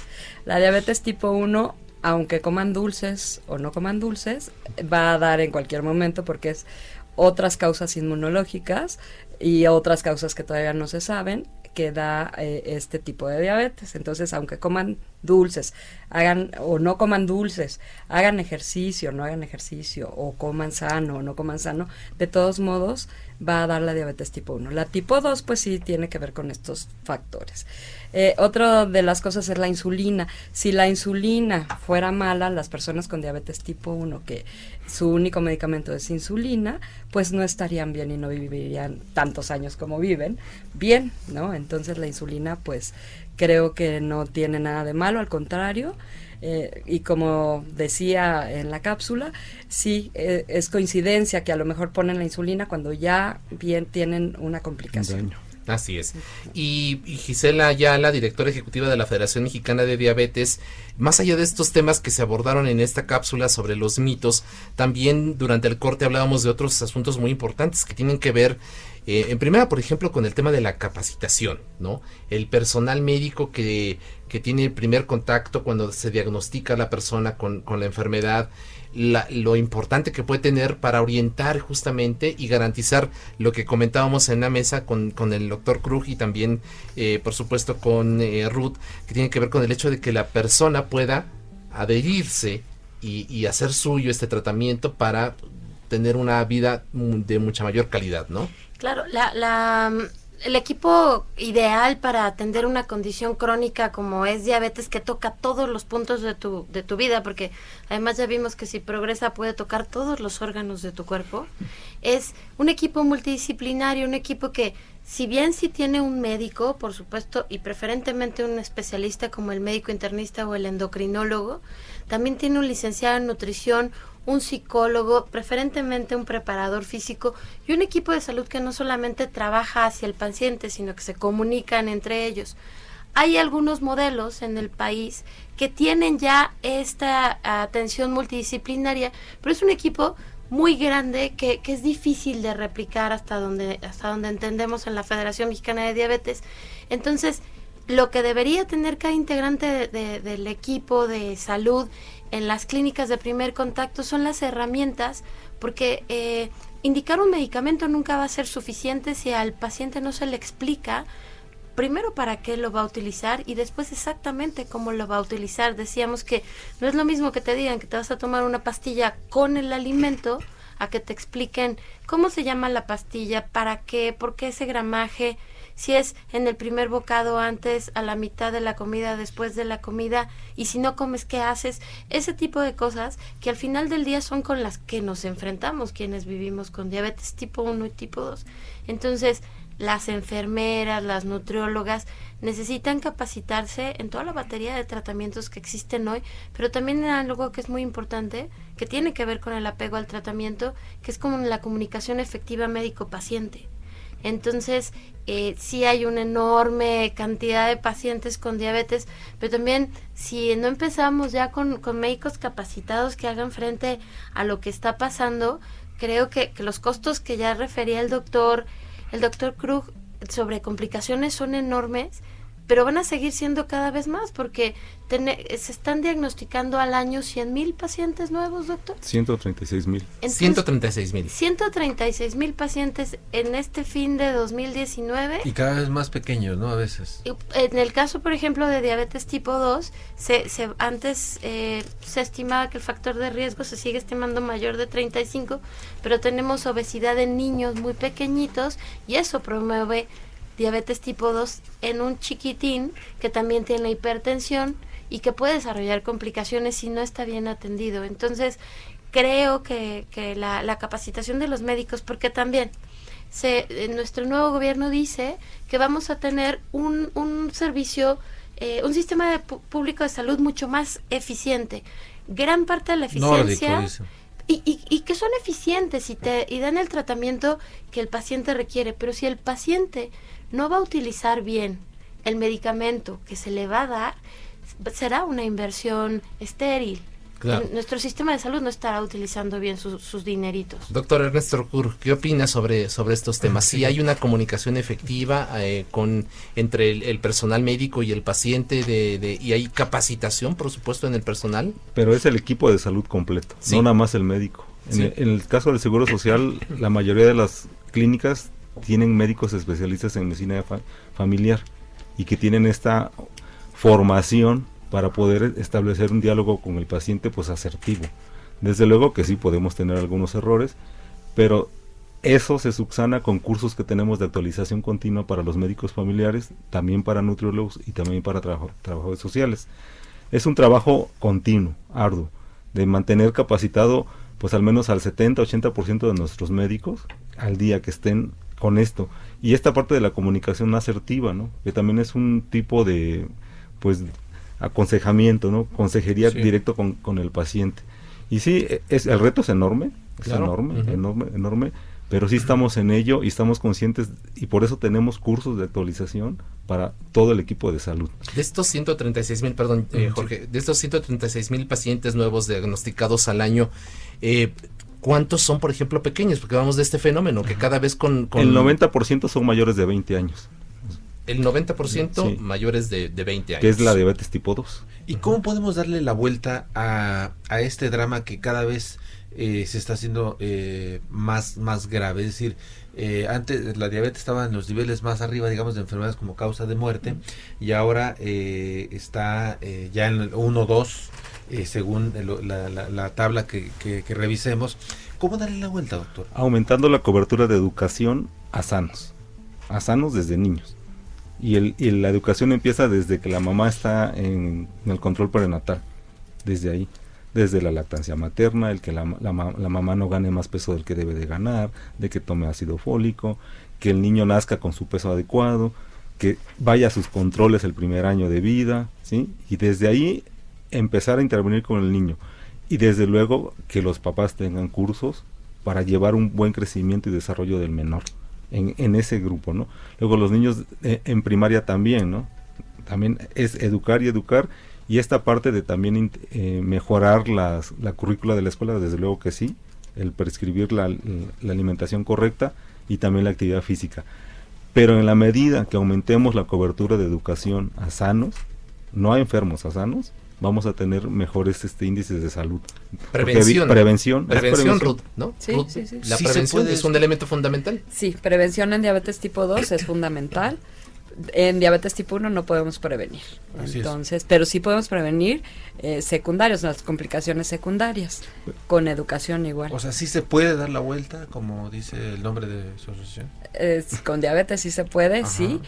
La diabetes tipo 1 aunque coman dulces o no coman dulces, va a dar en cualquier momento porque es otras causas inmunológicas y otras causas que todavía no se saben que da eh, este tipo de diabetes. Entonces, aunque coman dulces, hagan o no coman dulces, hagan ejercicio, no hagan ejercicio, o coman sano o no coman sano, de todos modos va a dar la diabetes tipo 1. La tipo 2 pues sí tiene que ver con estos factores. Eh, otra de las cosas es la insulina. Si la insulina fuera mala, las personas con diabetes tipo 1, que su único medicamento es insulina, pues no estarían bien y no vivirían tantos años como viven bien, ¿no? Entonces la insulina pues creo que no tiene nada de malo, al contrario. Eh, y como decía en la cápsula, sí eh, es coincidencia que a lo mejor ponen la insulina cuando ya bien tienen una complicación. Así es. Y, Gisela la directora ejecutiva de la Federación Mexicana de Diabetes, más allá de estos temas que se abordaron en esta cápsula sobre los mitos, también durante el corte hablábamos de otros asuntos muy importantes que tienen que ver, eh, en primera, por ejemplo, con el tema de la capacitación, ¿no? El personal médico que, que tiene el primer contacto cuando se diagnostica a la persona con, con la enfermedad, lo importante que puede tener para orientar justamente y garantizar lo que comentábamos en la mesa con, con el doctor Krug y también, eh, por supuesto, con eh, Ruth, que tiene que ver con el hecho de que la persona pueda adherirse y, y hacer suyo este tratamiento para tener una vida de mucha mayor calidad, ¿no? Claro, la, la el equipo ideal para atender una condición crónica como es diabetes que toca todos los puntos de tu, de tu vida, porque además ya vimos que si progresa puede tocar todos los órganos de tu cuerpo, es un equipo multidisciplinario, un equipo que si bien si tiene un médico, por supuesto, y preferentemente un especialista como el médico internista o el endocrinólogo, también tiene un licenciado en nutrición, un psicólogo, preferentemente un preparador físico y un equipo de salud que no solamente trabaja hacia el paciente, sino que se comunican entre ellos. Hay algunos modelos en el país que tienen ya esta atención multidisciplinaria, pero es un equipo muy grande que, es difícil de replicar hasta donde, hasta donde entendemos en la Federación Mexicana de Diabetes. Entonces, lo que debería tener cada integrante del equipo de salud en las clínicas de primer contacto son las herramientas, porque eh, indicar un medicamento nunca va a ser suficiente si al paciente no se le explica primero para qué lo va a utilizar y después exactamente cómo lo va a utilizar. Decíamos que no es lo mismo que te digan que te vas a tomar una pastilla con el alimento a que te expliquen cómo se llama la pastilla, para qué, por qué ese gramaje, si es en el primer bocado antes, a la mitad de la comida, después de la comida, y si no comes, ¿qué haces? Ese tipo de cosas que al final del día son con las que nos enfrentamos quienes vivimos con diabetes tipo 1 y tipo 2. Entonces, las enfermeras, las nutriólogas necesitan capacitarse en toda la batería de tratamientos que existen hoy, pero también en algo que es muy importante, que tiene que ver con el apego al tratamiento, que es como la comunicación efectiva médico-paciente. Entonces, eh, sí hay una enorme cantidad de pacientes con diabetes, pero también si no empezamos ya con, médicos capacitados que hagan frente a lo que está pasando, creo que, que los costos que ya refería el doctor, el doctor Krug sobre complicaciones son enormes pero van a seguir siendo cada vez más porque se están diagnosticando al año 100 mil pacientes nuevos, doctor. 136 mil. 136 mil. 136 mil pacientes en este fin de 2019. Y cada vez más pequeños, ¿no? A veces. En el caso, por ejemplo, de diabetes tipo 2, se, se, antes eh, se estimaba que el factor de riesgo se sigue estimando mayor de 35, pero tenemos obesidad en niños muy pequeñitos y eso promueve diabetes tipo 2 en un chiquitín que también tiene hipertensión y que puede desarrollar complicaciones si no está bien atendido. Entonces, creo que, que la, capacitación de los médicos, porque también se, nuestro nuevo gobierno dice que vamos a tener un, un servicio, eh, un sistema de público de salud mucho más eficiente. Gran parte de la eficiencia... y, y, y, que son eficientes y, te, y dan el tratamiento que el paciente requiere, pero si el paciente no va a utilizar bien el medicamento que se le va a dar, será una inversión estéril. Nuestro sistema de salud no estará utilizando bien sus dineritos. Doctor Ernesto Kur, ¿qué opina sobre, sobre estos temas? Si hay una comunicación efectiva eh, con entre el, personal médico y el paciente de, y hay capacitación, por supuesto, en el personal. Pero es el equipo de salud completo, no nada más el médico. En, el, en, el, caso del Seguro Social, la mayoría de las clínicas tienen médicos especialistas en medicina familiar y que tienen esta formación para poder establecer un diálogo con el paciente pues asertivo. Desde luego que sí podemos tener algunos errores, pero eso se subsana con cursos que tenemos de actualización continua para los médicos familiares, también para nutriólogos y también para trabajadores sociales. Es un trabajo continuo, arduo, de mantener capacitado pues al menos al 70-80% de nuestros médicos al día que estén con esto. Y esta parte de la comunicación asertiva, ¿no? Que también es un tipo de, pues, aconsejamiento, ¿no? Consejería directo con, con, el paciente. Y sí, e, es, el reto es enorme, es enorme, enorme, enorme, pero sí estamos en ello y estamos conscientes y por eso tenemos cursos de actualización para todo el equipo de salud. De estos 136 mil, perdón, eh, Jorge, de estos 136 mil pacientes nuevos diagnosticados al año, eh, ¿cuántos son, por ejemplo, pequeños? Porque vamos de este fenómeno que cada vez con... con... El 90% son mayores de 20 años. El 90% mayores de, de, 20 años. Que es la diabetes tipo 2. ¿Y cómo podemos darle la vuelta a, a este drama que cada vez eh, se está haciendo eh, más, más grave. Es decir, eh, antes la diabetes estaba en los niveles más arriba, digamos, de enfermedades como causa de muerte, y ahora está ya en el 1 2, según la, tabla que, revisemos. ¿Cómo darle la vuelta, doctor? Aumentando la cobertura de educación a sanos, a sanos desde niños. Y, el, y la educación empieza desde que la mamá está en el control prenatal, desde ahí desde la lactancia materna, el que la, la, mamá no gane más peso del que debe de ganar, de que tome ácido fólico, que el niño nazca con su peso adecuado, que vaya a sus controles el primer año de vida, ¿sí? Y desde ahí empezar a intervenir con el niño. Y desde luego que los papás tengan cursos para llevar un buen crecimiento y desarrollo del menor en, en ese grupo, ¿no? Luego los niños eh, en primaria también, ¿no? También es educar y educar y esta parte de también eh, mejorar las, la currícula de la escuela, desde luego que sí, el prescribir la, la, alimentación correcta y también la actividad física. Pero en la medida que aumentemos la cobertura de educación a sanos, no a enfermos, a sanos, vamos a tener mejores este índices de salud. Prevención. Prevención. Prevención, Ruth, ¿no? Sí, sí, sí. La prevención es un elemento fundamental. Sí, prevención en diabetes tipo 2 es fundamental en diabetes tipo 1 no podemos prevenir. Entonces, pero sí podemos prevenir eh, secundarios, las complicaciones secundarias, con educación igual. O sea, sí se puede dar la vuelta, como dice el nombre de su asociación. con diabetes sí se puede, sí.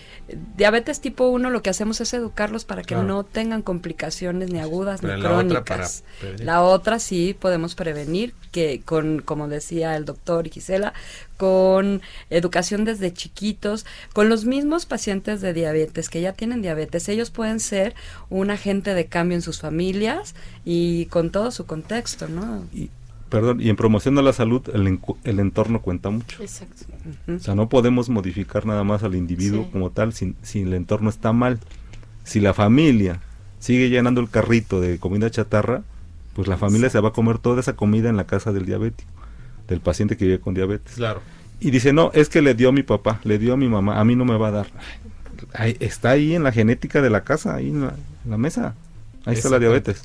Diabetes tipo 1 lo que hacemos es educarlos para que no tengan complicaciones ni agudas ni crónicas. la otra sí podemos prevenir, que con, como decía el doctor Gisela, con educación desde chiquitos, con los mismos pacientes de diabetes que ya tienen diabetes, ellos pueden ser un agente de cambio en sus familias y con todo su contexto, ¿no? Y, perdón, y en promoción de la salud el, el entorno cuenta mucho. Exacto. O sea, no podemos modificar nada más al individuo como tal si, si el entorno está mal. Si la familia sigue llenando el carrito de comida chatarra, pues la familia se va a comer toda esa comida en la casa del diabético del paciente que vive con diabetes. Claro. Y dice, no, es que le dio a mi papá, le dio a mi mamá, a mí no me va a dar. está ahí en la genética de la casa, ahí en la, mesa. Ahí está la diabetes.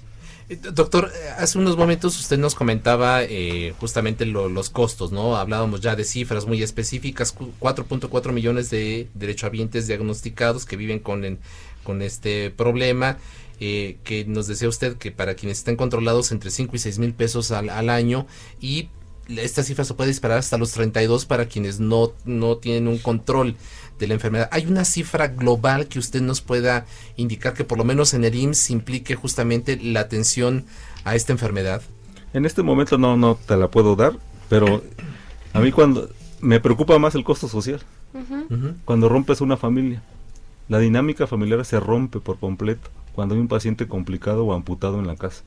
Eh, doctor, eh, hace unos momentos usted nos comentaba eh, justamente los costos, ¿no? Hablábamos ya de cifras muy específicas, 4.4 millones de derechohabientes diagnosticados que viven con, con este problema. que nos decía usted que para quienes estén controlados entre 5 y 6 mil pesos al, al año y esta cifra se puede disparar hasta los 32 para quienes no, no tienen un control de la enfermedad. ¿Hay una cifra global que usted nos pueda indicar que por lo menos en el IMSS implique justamente la atención a esta enfermedad? En este momento no, no te la puedo dar, pero a mí cuando me preocupa más el costo social. Cuando rompes una familia, la dinámica familiar se rompe por completo cuando hay un paciente complicado o amputado en la casa.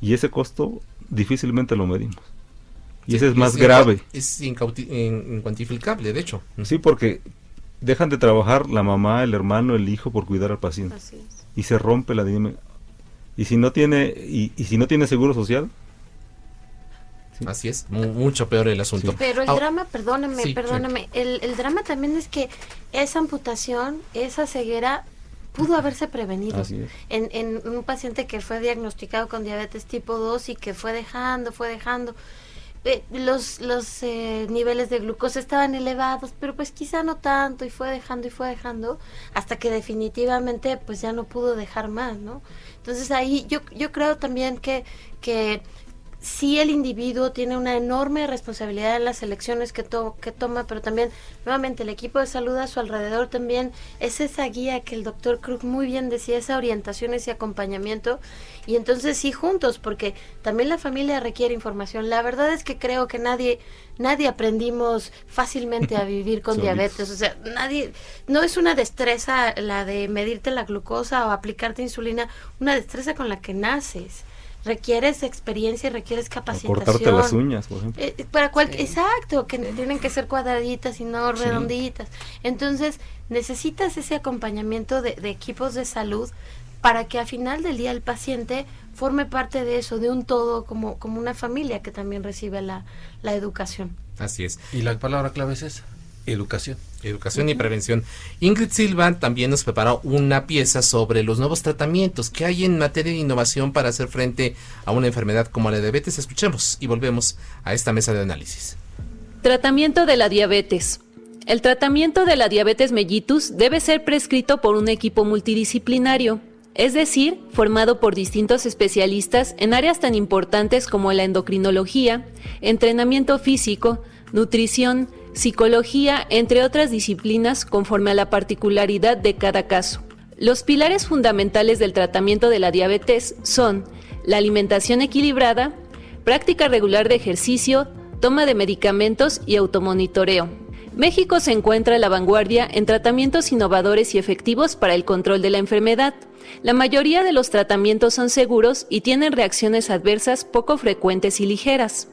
Y ese costo difícilmente lo medimos. Y ese es más grave. Es incuantificable, de hecho. Sí, porque dejan de trabajar la mamá, el hermano, el hijo por cuidar al paciente. Y se rompe la dinámica. Y si no tiene y, si no tiene seguro social, Así es, mucho peor el asunto. Pero el drama, perdóname, perdóname, el, el, drama también es que esa amputación, esa ceguera, pudo haberse prevenido. En, en un paciente que fue diagnosticado con diabetes tipo 2 y que fue dejando, fue dejando. Eh, los, los eh, niveles de glucosa estaban elevados, pero pues quizá no tanto y fue dejando y fue dejando hasta que definitivamente pues ya no pudo dejar más, ¿no? Entonces ahí yo, yo creo también que, que sí el individuo tiene una enorme responsabilidad en las elecciones que, que toma, pero también, nuevamente, el equipo de salud a su alrededor también es esa guía que el doctor Krug muy bien decía, esa orientación, ese acompañamiento, y entonces sí juntos, porque también la familia requiere información. La verdad es que creo que nadie, nadie aprendimos fácilmente a vivir con *laughs* diabetes, o sea, nadie, no es una destreza la de medirte la glucosa o aplicarte insulina, una destreza con la que naces requieres experiencia y requieres capacitación. cortarte las uñas, por ejemplo. Eh, para cual, Exacto, que tienen que ser cuadraditas y no redonditas. Entonces, necesitas ese acompañamiento de, equipos de salud para que al final del día el paciente forme parte de eso, de un todo, como, como una familia que también recibe la, la educación. Así es. Y la palabra clave es esa, educación. Educación y prevención. Ingrid Silva también nos preparó una pieza sobre los nuevos tratamientos que hay en materia de innovación para hacer frente a una enfermedad como la diabetes. Escuchemos y volvemos a esta mesa de análisis. Tratamiento de la diabetes. El tratamiento de la diabetes mellitus debe ser prescrito por un equipo multidisciplinario, es decir, formado por distintos especialistas en áreas tan importantes como la endocrinología, entrenamiento físico, nutrición, psicología, entre otras disciplinas conforme a la particularidad de cada caso. Los pilares fundamentales del tratamiento de la diabetes son la alimentación equilibrada, práctica regular de ejercicio, toma de medicamentos y automonitoreo. México se encuentra a la vanguardia en tratamientos innovadores y efectivos para el control de la enfermedad. La mayoría de los tratamientos son seguros y tienen reacciones adversas poco frecuentes y ligeras.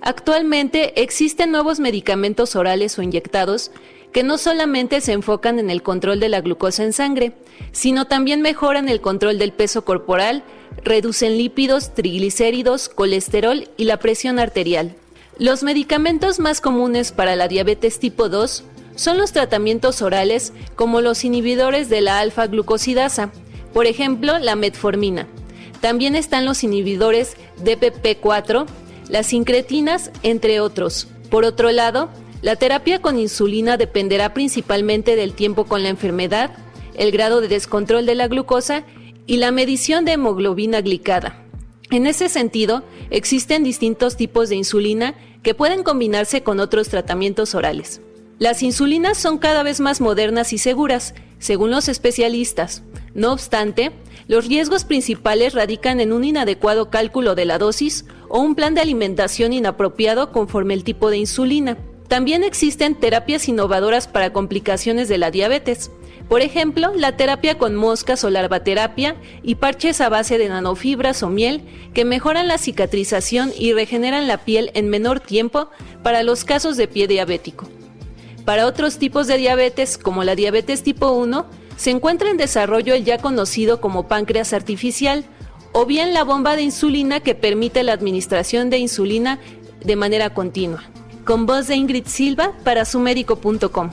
Actualmente existen nuevos medicamentos orales o inyectados que no solamente se enfocan en el control de la glucosa en sangre, sino también mejoran el control del peso corporal, reducen lípidos, triglicéridos, colesterol y la presión arterial. Los medicamentos más comunes para la diabetes tipo 2 son los tratamientos orales como los inhibidores de la alfa-glucosidasa, por ejemplo la metformina. También están los inhibidores DPP4, las incretinas, entre otros. Por otro lado, la terapia con insulina dependerá principalmente del tiempo con la enfermedad, el grado de descontrol de la glucosa y la medición de hemoglobina glicada. En ese sentido, existen distintos tipos de insulina que pueden combinarse con otros tratamientos orales. Las insulinas son cada vez más modernas y seguras, según los especialistas. No obstante, los riesgos principales radican en un inadecuado cálculo de la dosis o un plan de alimentación inapropiado conforme el tipo de insulina. También existen terapias innovadoras para complicaciones de la diabetes. Por ejemplo, la terapia con moscas o larvaterapia y parches a base de nanofibras o miel que mejoran la cicatrización y regeneran la piel en menor tiempo para los casos de pie diabético. Para otros tipos de diabetes, como la diabetes tipo 1, se encuentra en desarrollo el ya conocido como páncreas artificial o bien la bomba de insulina que permite la administración de insulina de manera continua. Con voz de Ingrid Silva para sumérico.com.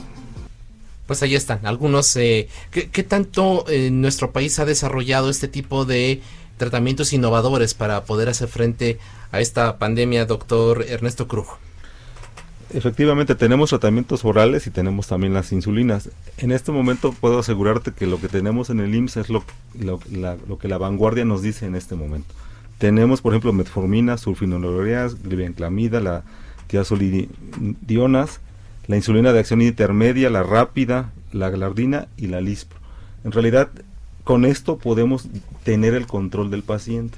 Pues ahí están, algunos... Eh, ¿qué, tanto eh, nuestro país ha desarrollado este tipo de tratamientos innovadores para poder hacer frente a esta pandemia, doctor Ernesto Cruz? Efectivamente, tenemos tratamientos orales y tenemos también las insulinas. En este momento puedo asegurarte que lo que tenemos en el IMSS es lo, lo, que la vanguardia nos dice en este momento. Tenemos, por ejemplo, metformina, sulfonilureas, glibenclamida, la tiazolidionas, la insulina de acción intermedia, la rápida, la galardina y la lispro. En realidad, con esto podemos tener el control del paciente.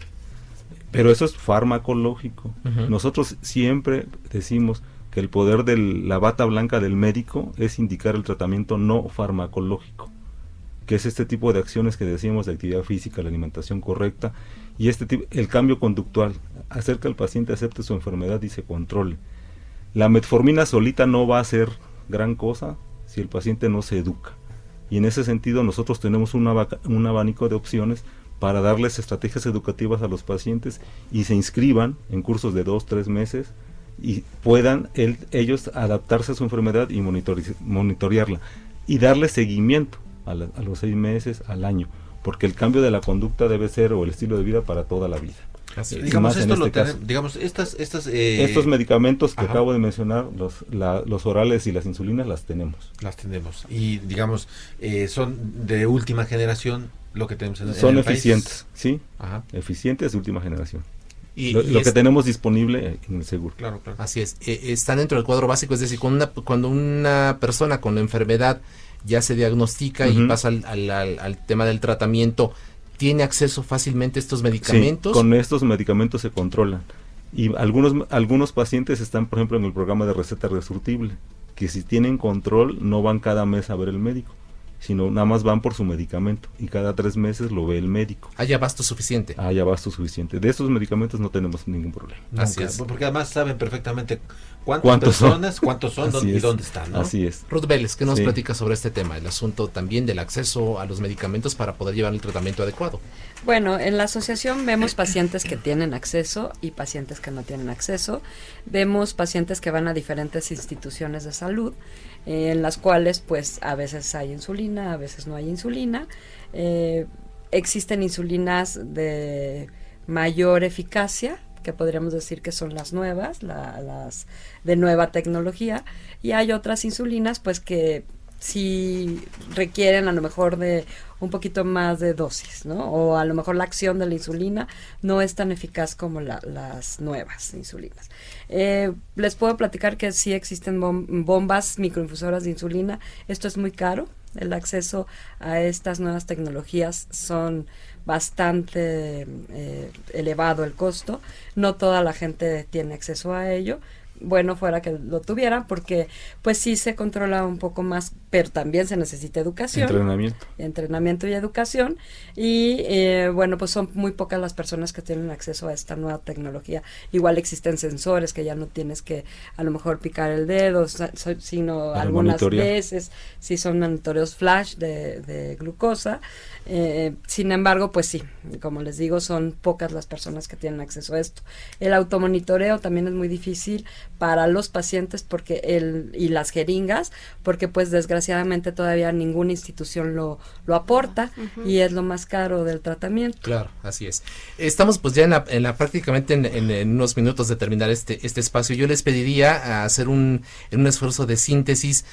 Pero eso es farmacológico. Nosotros siempre decimos, que el poder de la bata blanca del médico es indicar el tratamiento no farmacológico, que es este tipo de acciones que decíamos de actividad física, la alimentación correcta y este tipo, el cambio conductual, hacer que el paciente acepte su enfermedad y se controle. La metformina solita no va a ser gran cosa si el paciente no se educa. Y en ese sentido nosotros tenemos un abanico de opciones para darles estrategias educativas a los pacientes y se inscriban en cursos de dos, tres meses y puedan ellos adaptarse a su enfermedad y monitorearla y darle seguimiento a, los seis meses, al año, porque el cambio de la conducta debe ser o el estilo de vida para toda la vida. digamos, este digamos estas, estas eh, estos medicamentos que acabo de mencionar, los, los orales y las insulinas las tenemos. Las tenemos y digamos eh, son de última generación lo que tenemos en, Son en el país. eficientes, sí, Ajá. eficientes de última generación. Y, lo y lo es- que tenemos disponible en el seguro. Claro, claro. Así es, eh, están dentro del cuadro básico, es decir, cuando una, cuando una persona con la enfermedad ya se diagnostica y pasa al, al- al- al tema del tratamiento, ¿tiene acceso fácilmente a estos medicamentos? Sí, con estos medicamentos se controlan. Y algunos, algunos pacientes están, por ejemplo, en el programa de receta resurtible, que si tienen control no van cada mes a ver el médico, sino nada más van por su medicamento y cada tres meses lo ve el médico. Hay abasto suficiente. Hay abasto suficiente. De estos medicamentos no tenemos ningún problema. Así Nunca, es. Porque además saben perfectamente cuántas ¿Cuántos son? personas, cuántos son Así dónde- y dónde están, ¿no? Así es. Ruth Vélez, ¿qué nos Sí. platica sobre este tema? El asunto también del acceso a los medicamentos para poder llevar el tratamiento adecuado. Bueno, en la asociación vemos pacientes que tienen acceso y pacientes que no tienen acceso. Vemos pacientes que van a diferentes instituciones de salud, eh, en las cuales pues a veces hay insulina, a veces no hay insulina. Eh, existen insulinas de mayor eficacia, que podríamos decir que son las nuevas, la- las de nueva tecnología, y hay otras insulinas pues que sí requieren a lo mejor de un poquito más de dosis, ¿no? O a lo mejor la acción de la insulina no es tan eficaz como la- las nuevas insulinas. Eh, les puedo platicar que sí existen bom- bombas microinfusoras de insulina. Esto es muy caro. El acceso a estas nuevas tecnologías son bastante eh, elevado el costo. No toda la gente tiene acceso a ello. Bueno, fuera que lo tuvieran, porque pues sí se controla un poco más, pero también se necesita educación. Entrenamiento. entrenamiento y educación. Y eh, bueno pues son muy pocas las personas que tienen acceso a esta nueva tecnología. Igual existen sensores que ya no tienes que a lo mejor picar el dedo sino algunas veces si son monitoreos flash de, de glucosa. Eh, sin embargo pues sí como les digo son pocas las personas que tienen acceso a esto. El automonitoreo también es muy difícil para los pacientes porque el y las jeringas porque pues desgraciadamente todavía ninguna institución lo, lo aporta y es lo más caro del tratamiento. Claro, así es. Estamos pues ya en la, en la prácticamente en, en- en unos minutos de terminar este, este espacio. Yo les pediría a hacer un, en un esfuerzo de síntesis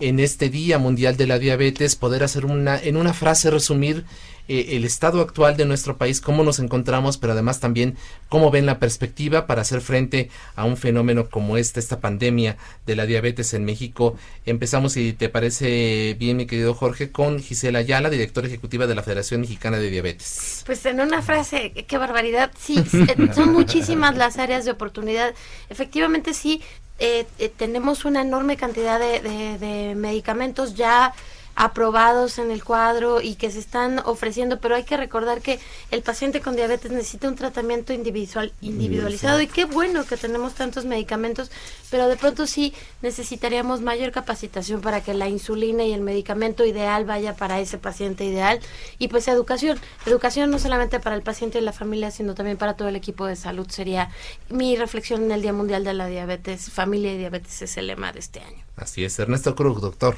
en este Día Mundial de la Diabetes, poder hacer una, en una frase resumir eh, el estado actual de nuestro país, cómo nos encontramos, pero además también cómo ven la perspectiva para hacer frente a un fenómeno como este, esta pandemia de la diabetes en México. Empezamos, si te parece bien, mi querido Jorge, con Gisela Ayala, directora ejecutiva de la Federación Mexicana de Diabetes. Pues en una frase, qué barbaridad. Sí, *laughs* eh, son muchísimas las áreas de oportunidad. Efectivamente, sí, eh, eh, tenemos una enorme cantidad de, de- de medicamentos ya aprobados en el cuadro y que se están ofreciendo, pero hay que recordar que el paciente con diabetes necesita un tratamiento individual, individualizado y qué bueno que tenemos tantos medicamentos, pero de pronto sí necesitaríamos mayor capacitación para que la insulina y el medicamento ideal vaya para ese paciente ideal y pues educación, educación no solamente para el paciente y la familia, sino también para todo el equipo de salud sería mi reflexión en el Día Mundial de la Diabetes, familia y diabetes es el lema de este año. Así es, Ernesto Cruz, doctor.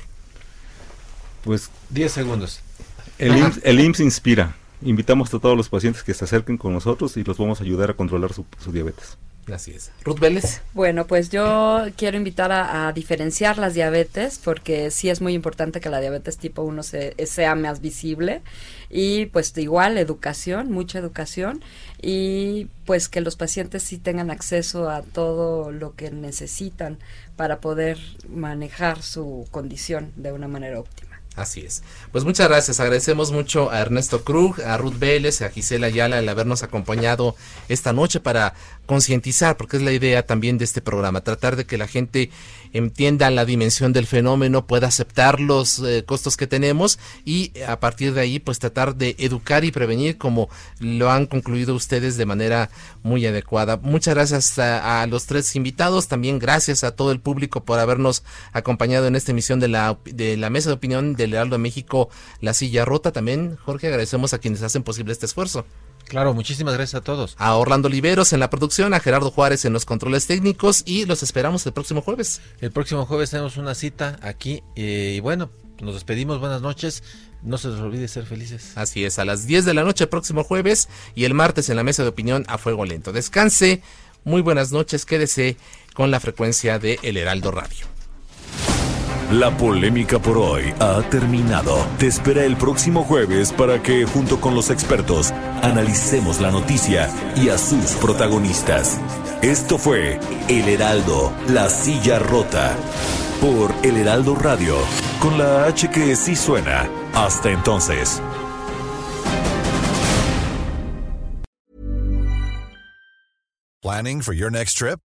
Pues 10 segundos. el IMSS, el IMSS inspira. Invitamos a todos los pacientes que se acerquen con nosotros y los vamos a ayudar a controlar su, su diabetes. Así es. Ruth Vélez. Bueno, pues yo quiero invitar a, a diferenciar las diabetes porque sí es muy importante que la diabetes tipo 1 se, sea más visible y pues igual educación, mucha educación y pues que los pacientes sí tengan acceso a todo lo que necesitan para poder manejar su condición de una manera óptima. Así es. Pues muchas gracias. Agradecemos mucho a Ernesto Krug, a Ruth Vélez, a Gisela Ayala el habernos acompañado esta noche para concientizar, porque es la idea también de este programa, tratar de que la gente entienda la dimensión del fenómeno, pueda aceptar los eh, costos que tenemos y eh, a partir de ahí pues tratar de educar y prevenir como lo han concluido ustedes de manera muy adecuada. Muchas gracias a, a los tres invitados, también gracias a todo el público por habernos acompañado en esta emisión de la, de la mesa de opinión del Heraldo de México, La Silla Rota. También, Jorge, agradecemos a quienes hacen posible este esfuerzo. Claro, muchísimas gracias a todos. A Orlando Oliveros en la producción, a Gerardo Juárez en los controles técnicos y los esperamos el próximo jueves. El próximo jueves tenemos una cita aquí eh, y bueno, nos despedimos, buenas noches. No se les olvide ser felices. Así es, a las 10 de la noche el próximo jueves y el martes en la mesa de opinión a fuego lento. Descanse, muy buenas noches, quédese con la frecuencia de El Heraldo Radio. La polémica por hoy ha terminado. Te espera el próximo jueves para que, junto con los expertos, analicemos la noticia y a sus protagonistas. Esto fue El Heraldo, la silla rota. Por El Heraldo Radio, con la H que sí suena. Hasta entonces. Planning for your next trip?